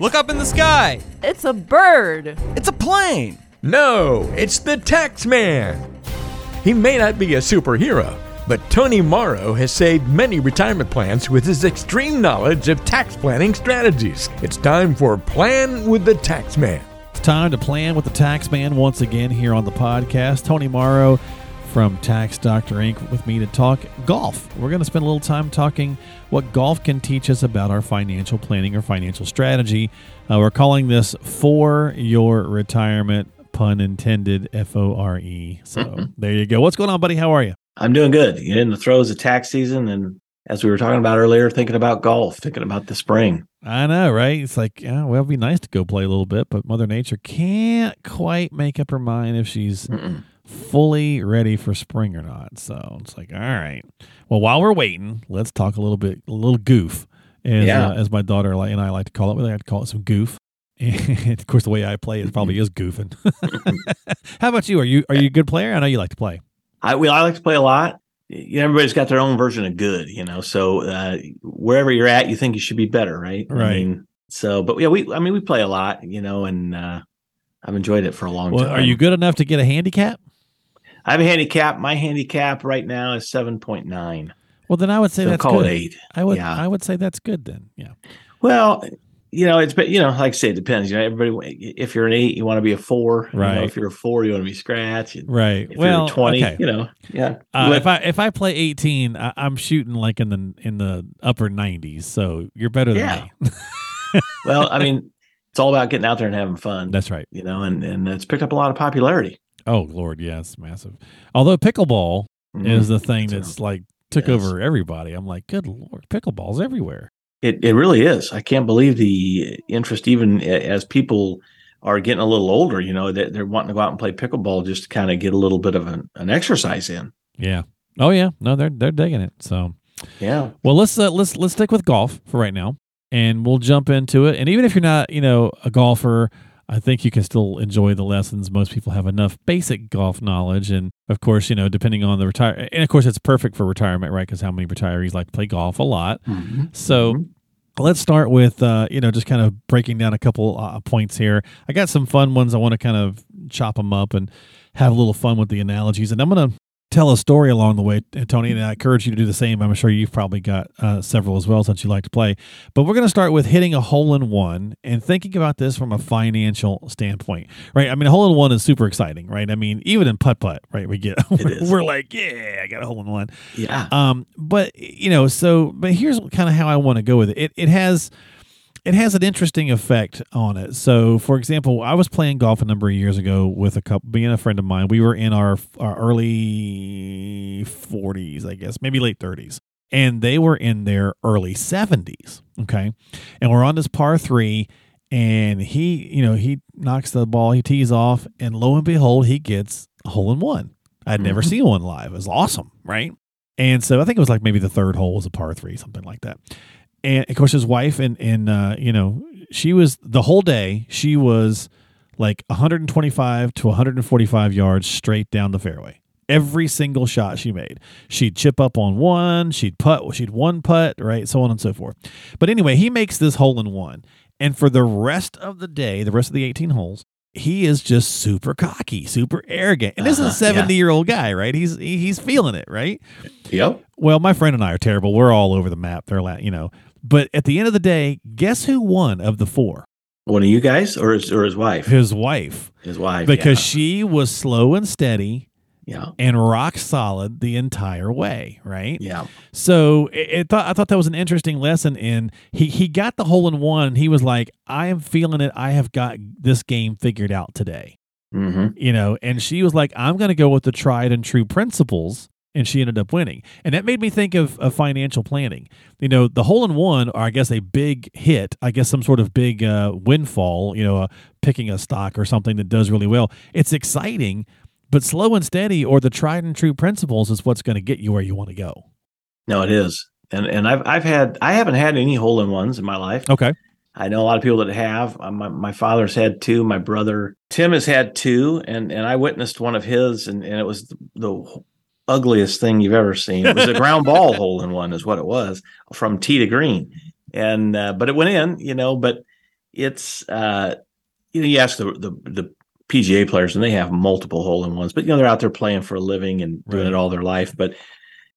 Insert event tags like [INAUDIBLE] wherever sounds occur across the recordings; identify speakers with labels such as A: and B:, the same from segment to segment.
A: Look up in the sky.
B: It's a bird.
A: It's a plane.
C: No, it's the tax man. He may not be a superhero, but Tony Mauro has saved many retirement plans with his extreme knowledge of tax planning strategies. It's time for Plan with the Tax Man.
D: It's time to plan with the tax man once again here on the podcast. Tony Mauro from Tax Doctor Inc. with me to talk golf. We're going to spend a little time talking what golf can teach us about our financial planning or financial strategy. Uh, we're calling this For Your Retirement, pun intended, F O R E. So there you go. What's going on, buddy? How are you?
E: I'm doing good. You're in the throes of tax season, and as we were talking about earlier, thinking about golf, thinking about the spring.
D: I know, right? It's like, yeah, well, it'd be nice to go play a little bit, but Mother Nature can't quite make up her mind if she's
E: Mm-mm.
D: Fully ready for spring or not. So it's like, all right. Well, while we're waiting, let's talk a little bit, a little goof, as,
E: Yeah.
D: uh, as my daughter and I like to call it. We like to call it some goof. [LAUGHS] And of course, the way I play it probably is goofing. [LAUGHS] How about you? Are you are you a good player? I know you like to play.
E: I well, I like to play a lot. Everybody's got their own version of good, you know. So uh, wherever you're at, you think you should be better, right? I
D: Right.
E: mean, so, but yeah, we I mean, we play a lot, you know, and uh, I've enjoyed it for a long
D: Well,
E: time.
D: are you good enough to get a handicap?
E: I have a handicap. My handicap right now is seven point nine.
D: Well, then I would say
E: So
D: that's
E: call
D: good.
E: eight.
D: I would
E: Yeah.
D: I would say that's good then. Yeah.
E: Well, you know, it's but you know, like I say, it depends. You know, everybody. If you're an eight, you want to be a four. You know,
D: Right.
E: if you're a four, you want to be scratch.
D: Right.
E: If
D: well,
E: you're a twenty,
D: okay.
E: you know, yeah.
D: Uh, if I if I play 18, I, I'm shooting like in the in the upper 90s. So you're better than
E: Yeah.
D: me.
E: well, I [LAUGHS] mean, it's all about getting out there and having fun.
D: That's right.
E: you know, and and it's picked up a lot of popularity.
D: Oh Lord, yes, massive. Although pickleball is the thing that's like took
E: yes.
D: over everybody. I'm like, good Lord, pickleball's everywhere.
E: It it really is. I can't believe the interest, even as people are getting a little older. You know, that they're wanting to go out and play pickleball just to kind of get a little bit of an, an exercise in.
D: Yeah. Oh yeah. No, they're they're digging it. So
E: Yeah,
D: well, let's uh, let's let's stick with golf for right now, and we'll jump into it. And even if you're not, you know, a golfer, I think you can still enjoy the lessons. Most people have enough basic golf knowledge, and of course, you know, depending on the retire, and of course, it's perfect for retirement, right? Because how many retirees like to play golf a lot? So.
E: Mhm.
D: Let's start with uh, you know just kind of breaking down a couple uh, points here. I got some fun ones. I want to kind of chop them up and have a little fun with the analogies. And I'm going to tell a story along the way, Tony. And I encourage you to do the same. I'm sure you've probably got uh, several as well since you like to play. But we're going to start with hitting a hole in one and thinking about this from a financial standpoint, right? I mean, a hole in one is super exciting, right? I mean, even in putt putt, right? We get [LAUGHS] we're like, yeah, I got a hole in one.
E: yeah.
D: Um, but you know, so but here's kind of how I want to go with it. It it has it has an interesting effect on it. So, for example, I was playing golf a number of years ago with a couple, being a friend of mine. We were in our our early 40s, I guess, maybe late 30s, and they were in their early 70s. Okay, and we're on this par three. And he, you know, he knocks the ball, he tees off, and lo and behold, he gets a hole in one. I'd never
E: Mhm.
D: seen one live. It was awesome, right? And so I think it was like maybe the third hole was a par three, something like that. And of course, his wife and and uh, you know she was the whole day. She was like 125 to 145 yards straight down the fairway. Every single shot she made, she'd chip up on one, she'd putt, she'd one putt, right, so on and so forth. But anyway, he makes this hole in one, and for the rest of the day, the rest of the 18 holes, he is just super cocky, super arrogant. And this is a
E: Uh-huh,
D: 70 year old guy, right? He's he- he's feeling it, right?
E: Yep.
D: Well, my friend and I are terrible. We're all over the map. They're like, you know. But at the end of the day, guess who won of the four?
E: One of you guys, or his or his wife,
D: His wife,
E: his wife,
D: because she was slow and steady
E: yeah,
D: and rock solid the entire way, right?
E: yeah,
D: So it, it thought I thought that was an interesting lesson. In he he got the hole in one. And he was like, "I am feeling it. I have got this game figured out today."
E: yeah. hmm
D: you know and she was like i'm going to go with the tried and true principles and she ended up winning and that made me think of, of financial planning you know the hole in one or i guess a big hit i guess some sort of big uh, windfall you know uh, picking a stock or something that does really well it's exciting but slow and steady or the tried and true principles is what's going to get you where you want to go
E: No, it is, and and I've I've had I haven't had any hole in ones in my life.
D: okay
E: I know a lot of people that have. Uh, My, my father's had two. My brother Tim has had two, and and I witnessed one of his, and, and it was the, the ugliest thing you've ever seen. It was a ground ball hole in one, is what it was, from tee to green, and uh, but it went in, you know. But it's uh, you know you ask the, the the PGA players and they have multiple hole in ones, but you know they're out there playing for a living and doing
D: Right.
E: it all their life. But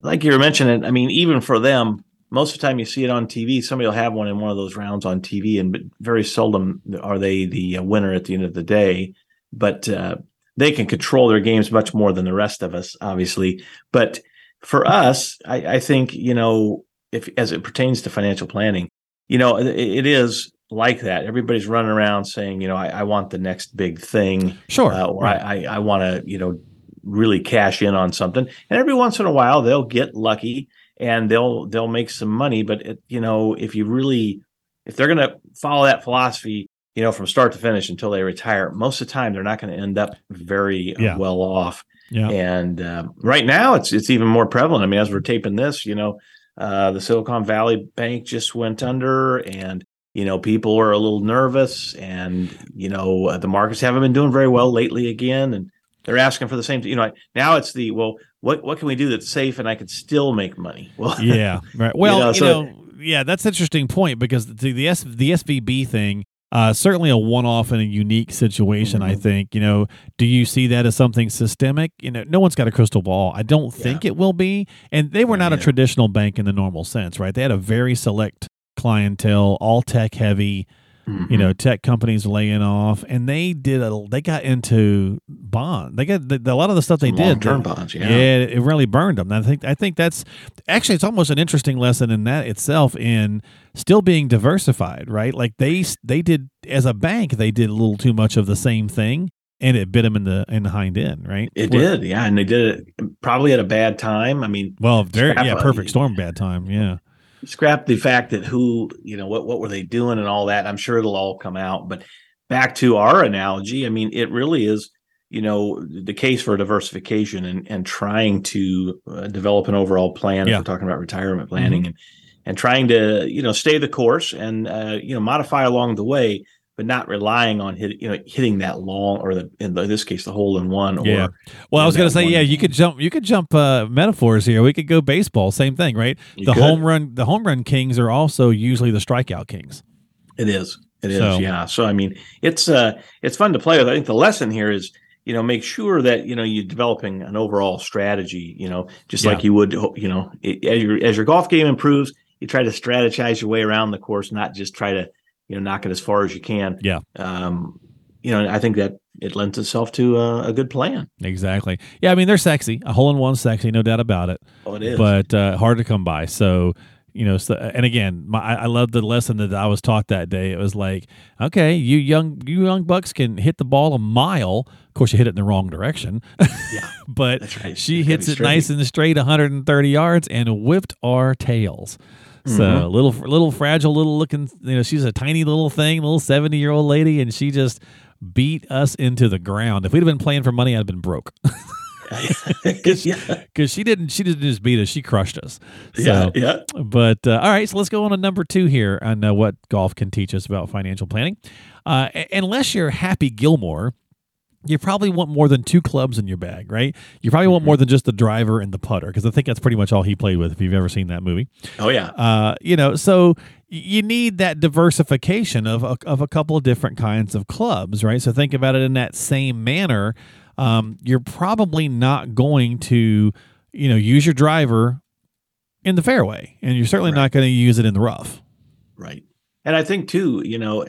E: like you were mentioning, I mean, even for them, most of the time you see it on TV. Somebody will have one in one of those rounds on TV, and but very seldom are they the winner at the end of the day. But uh, they can control their games much more than the rest of us, obviously. But for us, I, I think you know, if as it pertains to financial planning, you know, it, it is like that. Everybody's running around saying, you know, I, I want the next big thing,
D: Sure.
E: uh, or
D: right.
E: I, I, want to, you know, really cash in on something. And every once in a while, they'll get lucky and they'll they'll make some money. But it, you know, if you really, if they're going to follow that philosophy, you know, from start to finish until they retire, most of the time they're not going to end up very uh,
D: Yeah.
E: well off.
D: yeah.
E: And um, right now, it's it's even more prevalent. I mean, as we're taping this, you know, uh, the Silicon Valley Bank just went under, and you know, people are a little nervous, and you know, uh, the markets haven't been doing very well lately again, and they're asking for the same. You know, now it's the well, what what can we do that's safe and I can still make money? [LAUGHS] Well,
D: yeah, right. Well, you know,
E: know, so-
D: yeah, that's an interesting point because the the, S, the SVB thing, uh, certainly a one off and a unique situation. I
E: Mhm.
D: think. You know, do you see that as something systemic? You know, no one's got a crystal ball. I don't think it will be. And they were not a traditional bank in the normal sense, right? They had a very select clientele, all tech heavy. You
E: Mhm.
D: know tech companies laying off and they did a they got into bond they got the, the- a lot of the stuff they
E: Some
D: did
E: long-term bonds, yeah.
D: it really burned them i think i think that's actually it's almost an interesting lesson in that itself in still being diversified right like they they did as a bank they did a little too much of the same thing and it bit them in the in the hind end right
E: it
D: Where-
E: did, yeah, and they did it probably at a bad time. I mean,
D: well very yeah perfect storm bad time yeah
E: scrap the fact that who you know what what were they doing and all that i'm sure it'll all come out. But back to our analogy i mean it really is you know the case for diversification and and trying to uh, develop an overall plan
D: Yeah.
E: if we're talking about retirement planning and and trying to you know stay the course and uh, you know modify along the way but not relying on hit, you know hitting that long or the in this case the hole in one or
D: Yeah. Well, I was going to say,
E: one-
D: yeah, you could jump, you could jump uh, metaphors here. We could go baseball, same thing, right?
E: You
D: the
E: could.
D: home run, the home run kings are also usually the strikeout kings.
E: It is. It is.
D: So-
E: yeah. So I mean, it's uh, it's fun to play with. I think the lesson here is, you know, make sure that you know you're developing an overall strategy. You know, just
D: Yeah.
E: like you would, you know, as your as your golf game improves, you try to strategize your way around the course, not just try to, you know, knock it as far as you can.
D: Yeah.
E: Um, you know, I think that it lends itself to a, a good plan.
D: Exactly. Yeah, I mean they're sexy. A hole in one sexy, no doubt about it.
E: Oh, it is.
D: But uh, hard to come by. So you know, so, and again, my, I love the lesson that I was taught that day. It was like, okay, you young you young bucks can hit the ball a mile. Of course, you hit it in the wrong direction.
E: Yeah. [LAUGHS]
D: but
E: right.
D: she
E: It's
D: hits it nice and straight, 130 yards, and whipped our tails. So
E: Mhm.
D: little, little fragile, little looking. You know, she's a tiny little thing, little 70 year old lady, and she just beat us into the ground. If we'd have been playing for money, I'd have been broke [LAUGHS] [LAUGHS]
E: yeah.
D: because she didn't. She didn't just beat us; she crushed us. So,
E: Yeah. Yeah.
D: but uh, all right, so let's go on to number two here on uh, what golf can teach us about financial planning. Uh, unless you're Happy Gilmore, you probably want more than two clubs in your bag, right? You probably want more than just the driver and the putter, because I think that's pretty much all he played with. If you've ever seen that movie,
E: Oh yeah.
D: uh, you know, so you need that diversification of a, of a couple of different kinds of clubs, right? So think about it in that same manner. Um, you're probably not going to, you know, use your driver in the fairway, and you're certainly not going to use it in the rough.
E: Right. And I think too, you know,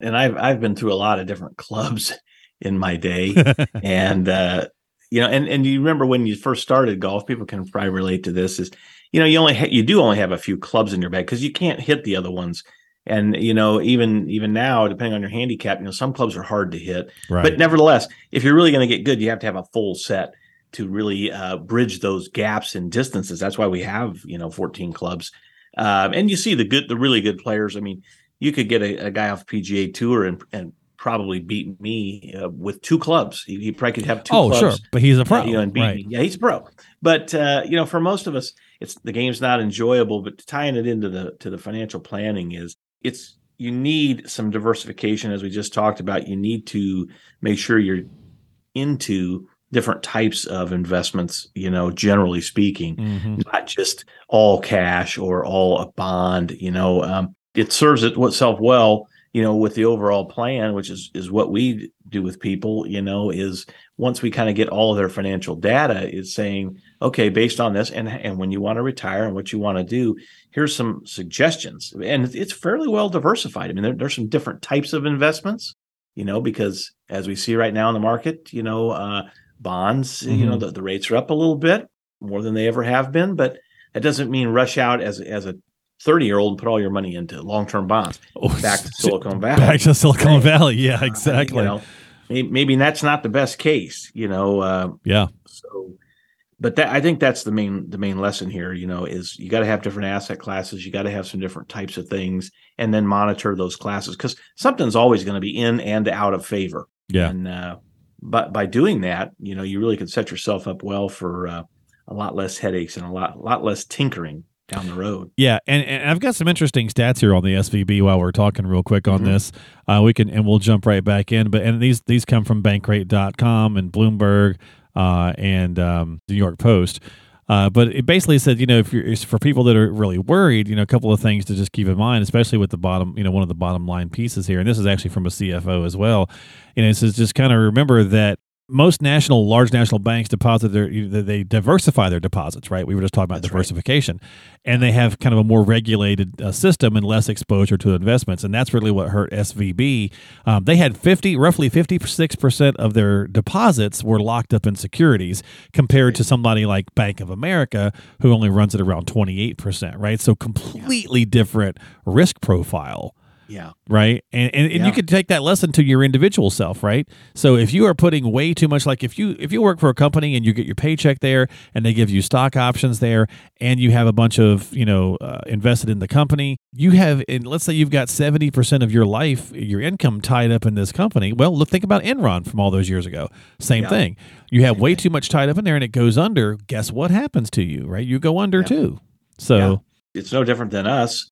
E: and I've I've been through a lot of different [LAUGHS] clubs in my day. [LAUGHS] and uh you know, and and you remember when you first started golf, people can probably relate to this is you know, you only ha- you do only have a few clubs in your bag because you can't hit the other ones. And you know, even even now, depending on your handicap, you know, some clubs are hard to hit.
D: right.
E: But nevertheless, if you're really going to get good, you have to have a full set to really uh, bridge those gaps in distances. That's why we have you know 14 clubs, um, and you see the good, the really good players. I mean, you could get a, a guy off PGA Tour and and probably beat me uh, with two clubs. He, he probably could have two.
D: oh,
E: clubs,
D: sure, but he's a pro,
E: uh, you know, and beat
D: right?
E: me. Yeah, he's a pro. But uh, you know, for most of us, it's the game's not enjoyable. But tying it into the to the financial planning is it's you need some diversification, as we just talked about. You need to make sure you're into different types of investments. You know, generally speaking,
D: Mhm.
E: not just all cash or all a bond. You know, um, it serves itself well you know, with the overall plan, which is is what we do with people, you know, is once we kind of get all of their financial data, is saying, okay, based on this, and and when you want to retire and what you want to do, here's some suggestions, and it's fairly well diversified. I mean, there, there's some different types of investments, you know, because as we see right now in the market, you know, uh, bonds, mm-hmm. you know, mm-hmm. the, the rates are up a little bit more than they ever have been, but that doesn't mean rush out as as a 30 year old and put all your money into long term bonds oh, back to [LAUGHS] Silicon Valley.
D: Back to Silicon right. Valley. Yeah, exactly.
E: Uh, you know, maybe, that's not the best case, you know. Uh,
D: yeah.
E: So, but that, I think that's the main the main lesson here. You know, is you got to have different asset classes. You got to have some different types of things, and then monitor those classes because something's always going to be in and out of favor.
D: Yeah.
E: And uh, but by doing that, you know, you really can set yourself up well for uh, a lot less headaches and a lot lot less tinkering down the road.
D: Yeah, and, and I've got some interesting stats here on the SVB while we're talking real quick on mm-hmm. this. Uh, we can and we'll jump right back in. But and these these come from Bankrate.com and Bloomberg uh, and um, the New York Post. Uh, but it basically said, you know, if you're for people that are really worried, you know, a couple of things to just keep in mind, especially with the bottom, you know, one of the bottom line pieces here, and this is actually from a CFO as well. You know, it says just kind of remember that most national, large national banks deposit their, they diversify their deposits, right? We were just talking about That's diversification, right. and they have kind of a more regulated uh, system and less exposure to investments, and that's really what hurt SVB. Um, they had fifty, roughly fifty six percent of their deposits were locked up in securities, compared to somebody like Bank of America, who only runs at around twenty eight percent, right? So completely yeah. different risk profile.
E: Yeah.
D: Right. And and, and yeah. you can take that lesson to your individual self, right? So if you are putting way too much like if you if you work for a company and you get your paycheck there and they give you stock options there and you have a bunch of, you know, uh, invested in the company, you have and let's say you've got 70% of your life, your income tied up in this company. Well, look think about Enron from all those years ago. Same yeah. thing. You have way too much tied up in there and it goes under. Guess what happens to you, right? You go under yeah. too. So
E: it's no different than us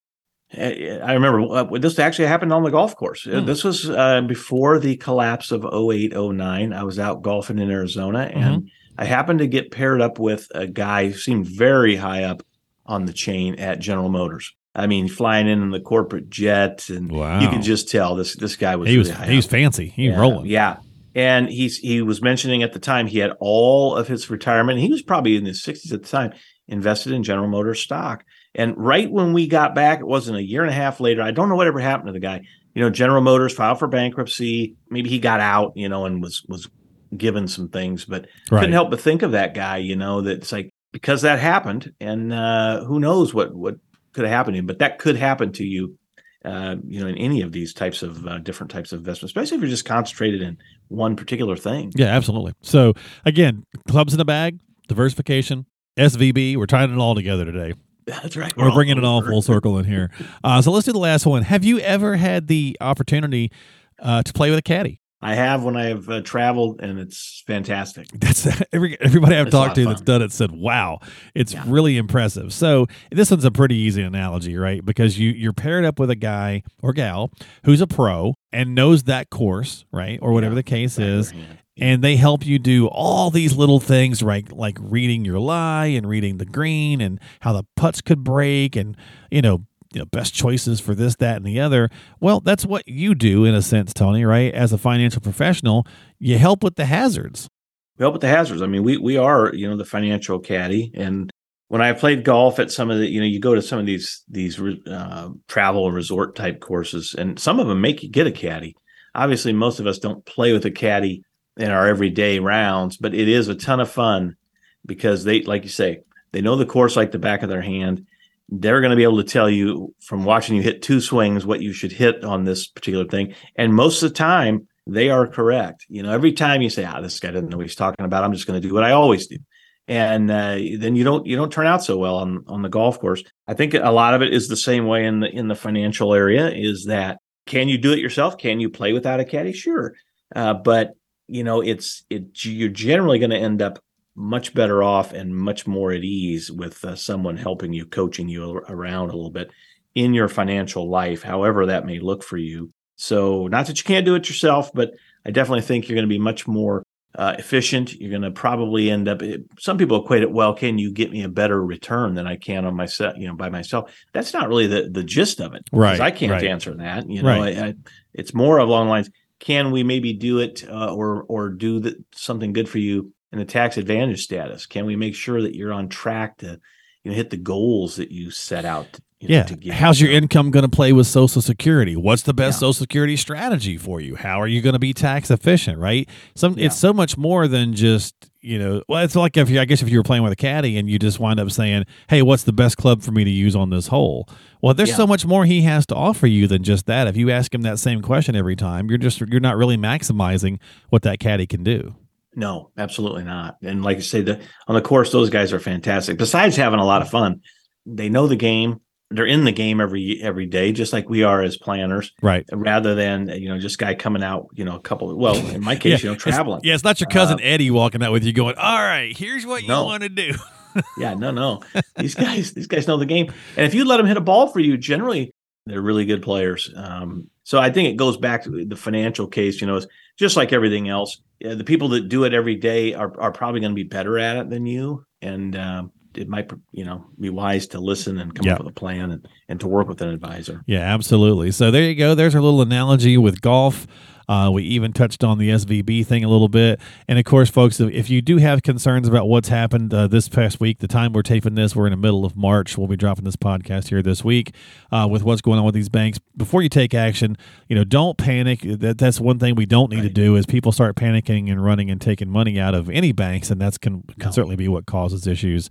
E: I remember uh, this actually happened on the golf course. Hmm. This was uh, before the collapse of 08, 09. I was out golfing in Arizona and mm-hmm. I happened to get paired up with a guy who seemed very high up on the chain at General Motors. I mean, flying in in the corporate jet, and wow. you could just tell this this guy was
D: he was
E: really
D: he was fancy. He
E: yeah,
D: rolling.
E: Yeah, and he's he was mentioning at the time he had all of his retirement. he was probably in his sixties at the time, invested in General Motors stock. And right when we got back, it wasn't a year and a half later. I don't know whatever happened to the guy. You know, General Motors filed for bankruptcy. Maybe he got out, you know, and was was given some things, but right. couldn't help but think of that guy. You know, that's like because that happened, and uh, who knows what what could have happened to him, but that could happen to you. Uh, you know, in any of these types of uh, different types of investments, especially if you're just concentrated in one particular thing.
D: Yeah, absolutely. So again, clubs in a bag, diversification, SVB. We're tying it all together today.
E: That's right.
D: We're, We're bringing it all full circle in here. Uh, so let's do the last one. Have you ever had the opportunity uh, to play with a caddy?
E: I have when I have uh, traveled, and it's fantastic. [LAUGHS]
D: That's every everybody I've it's talked to that's done it said, "Wow, it's yeah. really impressive." So this one's a pretty easy analogy, right? Because you you're paired up with a guy or gal who's a pro and knows that course, right, or whatever yeah, the case is, and they help you do all these little things right? Like reading your lie and reading the green and how the putts could break and you know you know best choices for this that and the other. Well that's what you do in a sense tony right? As a financial professional you help with the hazards.
E: We help with the hazards. I mean we we are you know the financial caddy. And when i played golf at some of the you know you go to some of these these uh, travel and resort type courses and some of them make you get a caddy. Obviously most of us don't play with a caddy in our everyday rounds, but it is a ton of fun because they, like you say, they know the course like the back of their hand. They're going to be able to tell you from watching you hit two swings what you should hit on this particular thing. And most of the time, they are correct. You know, every time you say, "Ah, this guy doesn't know what he's talking about," I'm just going to do what I always do, and uh, then you don't you don't turn out so well on on the golf course. I think a lot of it is the same way in the in the financial area. Is that can you do it yourself? Can you play without a caddy? Sure, uh, but you know it's it you're generally going to end up much better off and much more at ease with uh, someone helping you coaching you around a little bit in your financial life however that may look for you so not that you can't do it yourself but i definitely think you're going to be much more uh, efficient. You're going to probably end up. Some people equate it. Well, can you get me a better return than I can on myself? You know, by myself. That's not really the the gist of it.
D: Right.
E: I can't
D: right.
E: answer that. You know,
D: Right.
E: I, I, it's more along the lines. Can we maybe do it uh, or or do the, something good for you in the tax advantage status? Can we make sure that you're on track to you know hit the goals that you set out? To, you know,
D: Yeah.
E: to get?
D: How's your income going to play with Social Security? What's the best
E: Yeah.
D: Social Security strategy for you? How are you going to be tax efficient? Right. Some
E: Yeah.
D: it's so much more than just you know. Well, it's like if you, I guess if you were playing with a caddy and you just wind up saying, "Hey, what's the best club for me to use on this hole?" Well, there's
E: Yeah.
D: so much more he has to offer you than just that. If you ask him that same question every time, you're just you're not really maximizing what that caddy can do.
E: No, absolutely not. And like I say, the on the course, those guys are fantastic. Besides having a lot of fun, they know the game. They're in the game every every day, just like we are as planners.
D: Right.
E: Rather than you know just guy coming out, you know, a couple. Well, in my [LAUGHS] case, you know,
D: it's-
E: traveling.
D: Yeah, it's not your cousin
E: Uh,
D: Eddie walking out with you going, "All right, here's what you want to do." [LAUGHS]
E: Yeah, no, no. [LAUGHS] These guys, these guys know the game. And if you let them hit a ball for you, generally they're really good players. Um, so I think it goes back to the financial case. You know, it's just like everything else. Yeah, the people that do it every day are are probably going to be better at it than you, and um, it might, you know, be wise to listen and come
D: Yeah.
E: up with a plan and and to work with an advisor.
D: Yeah, absolutely. So there you go. There's our little analogy with golf. Uh, we even touched on the SVB thing a little bit. And of course, folks, if- you do have concerns about what's happened uh, this past week, the time we're taping this, we're in the middle of March. We'll be dropping this podcast here this week uh, with what's going on with these banks. Before you take action, you know, don't panic. That, that's one thing we don't need to do is people start panicking and running and taking money out of any banks, and that's can, can
E: No.
D: certainly be what causes issues.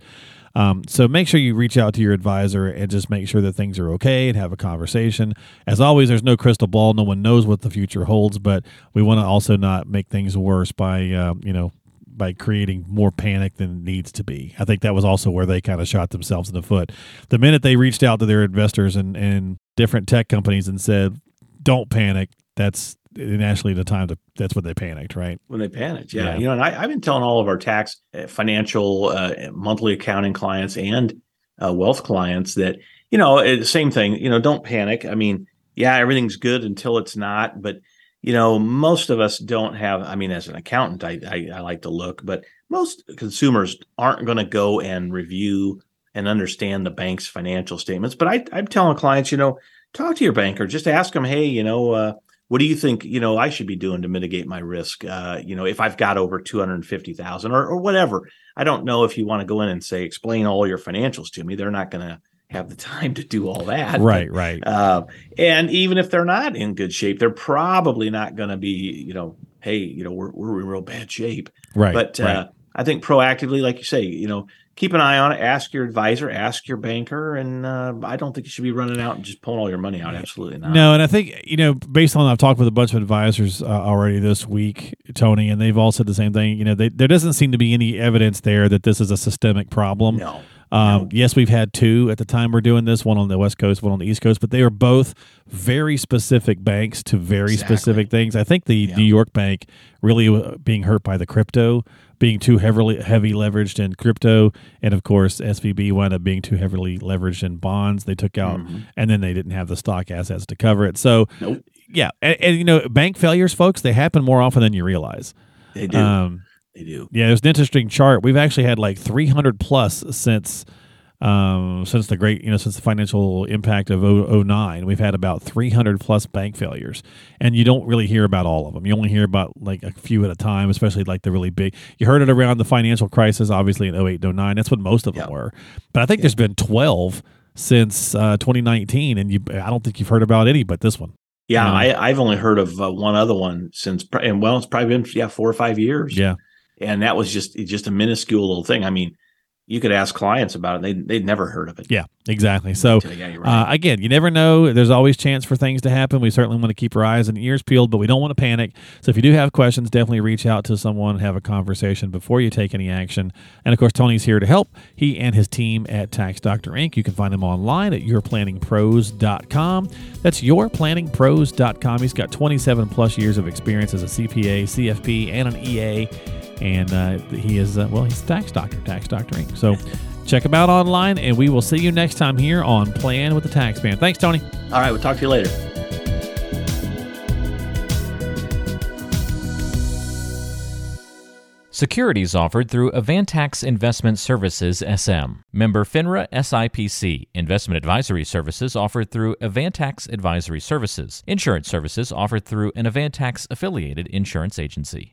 D: Um, so make sure you reach out to your advisor and just make sure that things are okay and have a conversation. As always, there's no crystal ball. No one knows what the future holds, but we want to also not make things worse by, uh, you know, by creating more panic than needs to be. I think that was also where they kind of shot themselves in the foot. The minute they reached out to their investors and, and different tech companies and said, don't panic, that's and actually the time that's when they panicked, right?
E: when they panicked. Yeah,
D: Yeah.
E: you know, and I, I've been telling all of our tax, uh, financial, uh, monthly accounting clients and uh, wealth clients that you know, uh, same thing. You know, don't panic. I mean, yeah, everything's good until it's not, but you know, most of us don't have. I mean, as an accountant, I I, I like to look, but most consumers aren't going to go and review and understand the bank's financial statements. But I, I'm telling clients, you know, talk to your banker. Just ask them, hey, you know, uh, what do you think you know i should be doing to mitigate my risk uh, you know if i've got over 250000 or, or whatever i don't know if you want to go in and say explain all your financials to me they're not going to have the [LAUGHS] time to do all that
D: Right, right.
E: uh, and even if they're not in good shape they're probably not going to be you know hey you know we're, we're in real bad shape
D: Right.
E: but
D: right.
E: uh, I think proactively, like you say, you know, keep an eye on it. Ask your advisor, ask your banker, and uh, I don't think you should be running out and just pulling all your money out. Absolutely not.
D: No, and I think you know, based on I've talked with a bunch of advisors uh, already this week, Tony, and they've all said the same thing. You know, they, there doesn't seem to be any evidence there that this is a systemic problem.
E: no.
D: Um,
E: No.
D: Yes, we've had two at the time we're doing this, one on the West Coast, one on the East Coast, but they are both very specific banks to very
E: Exactly.
D: specific things. I think the
E: Yeah.
D: New York bank really uh, being hurt by the crypto, being too heavily heavy leveraged in crypto, and of course SVB wound up being too heavily leveraged in bonds. They took out,
E: Mhm.
D: and then they didn't have the stock assets to cover it. So,
E: Nope.
D: yeah, and, and you know, bank failures, folks, they happen more often than you realize.
E: They do.
D: Um,
E: they do.
D: yeah, there's an interesting chart. We've actually had like 300 plus since um since the great you know since the financial impact of 09 we've had about 300 plus bank failures and you don't really hear about all of them you only hear about like a few at a time especially like the really big you heard it around the financial crisis obviously in 08 09 that's what most of them
E: Yeah.
D: were but i think there's been 12 since uh 2019 and you i don't think you've heard about any but this one
E: Yeah,
D: Um,
E: I, I've only heard of uh, one other one since, and well, it's probably been yeah four or five years.
D: yeah
E: and that was just just a minuscule little thing. I mean, you could ask clients about it; they they'd never heard of it.
D: yeah exactly so
E: yeah, right.
D: Uh, again, you never know. There's always chance for things to happen. We certainly want to keep our eyes and ears peeled, but we don't want to panic. So if you do have questions, definitely reach out to someone and have a conversation before you take any action. And of course, Tony's here to help. He and his team at Tax Doctor Inc. You can find him online at yourplanningpros.com. That's yourplanningpros.com. He's got 27 plus years of experience as a CPA, CFP, and an EA. And uh, he is, uh, well, he's a tax doctor, Tax doctoring. So check him out online, and we will see you next time here on Plan with the Tax Man. Thanks, Tony.
E: All right, we'll talk to you later.
B: Securities offered through Avantax Investment Services SM. Member FINRA SIPC. Investment advisory services offered through Avantax Advisory Services. Insurance services offered through an Avantax affiliated insurance agency.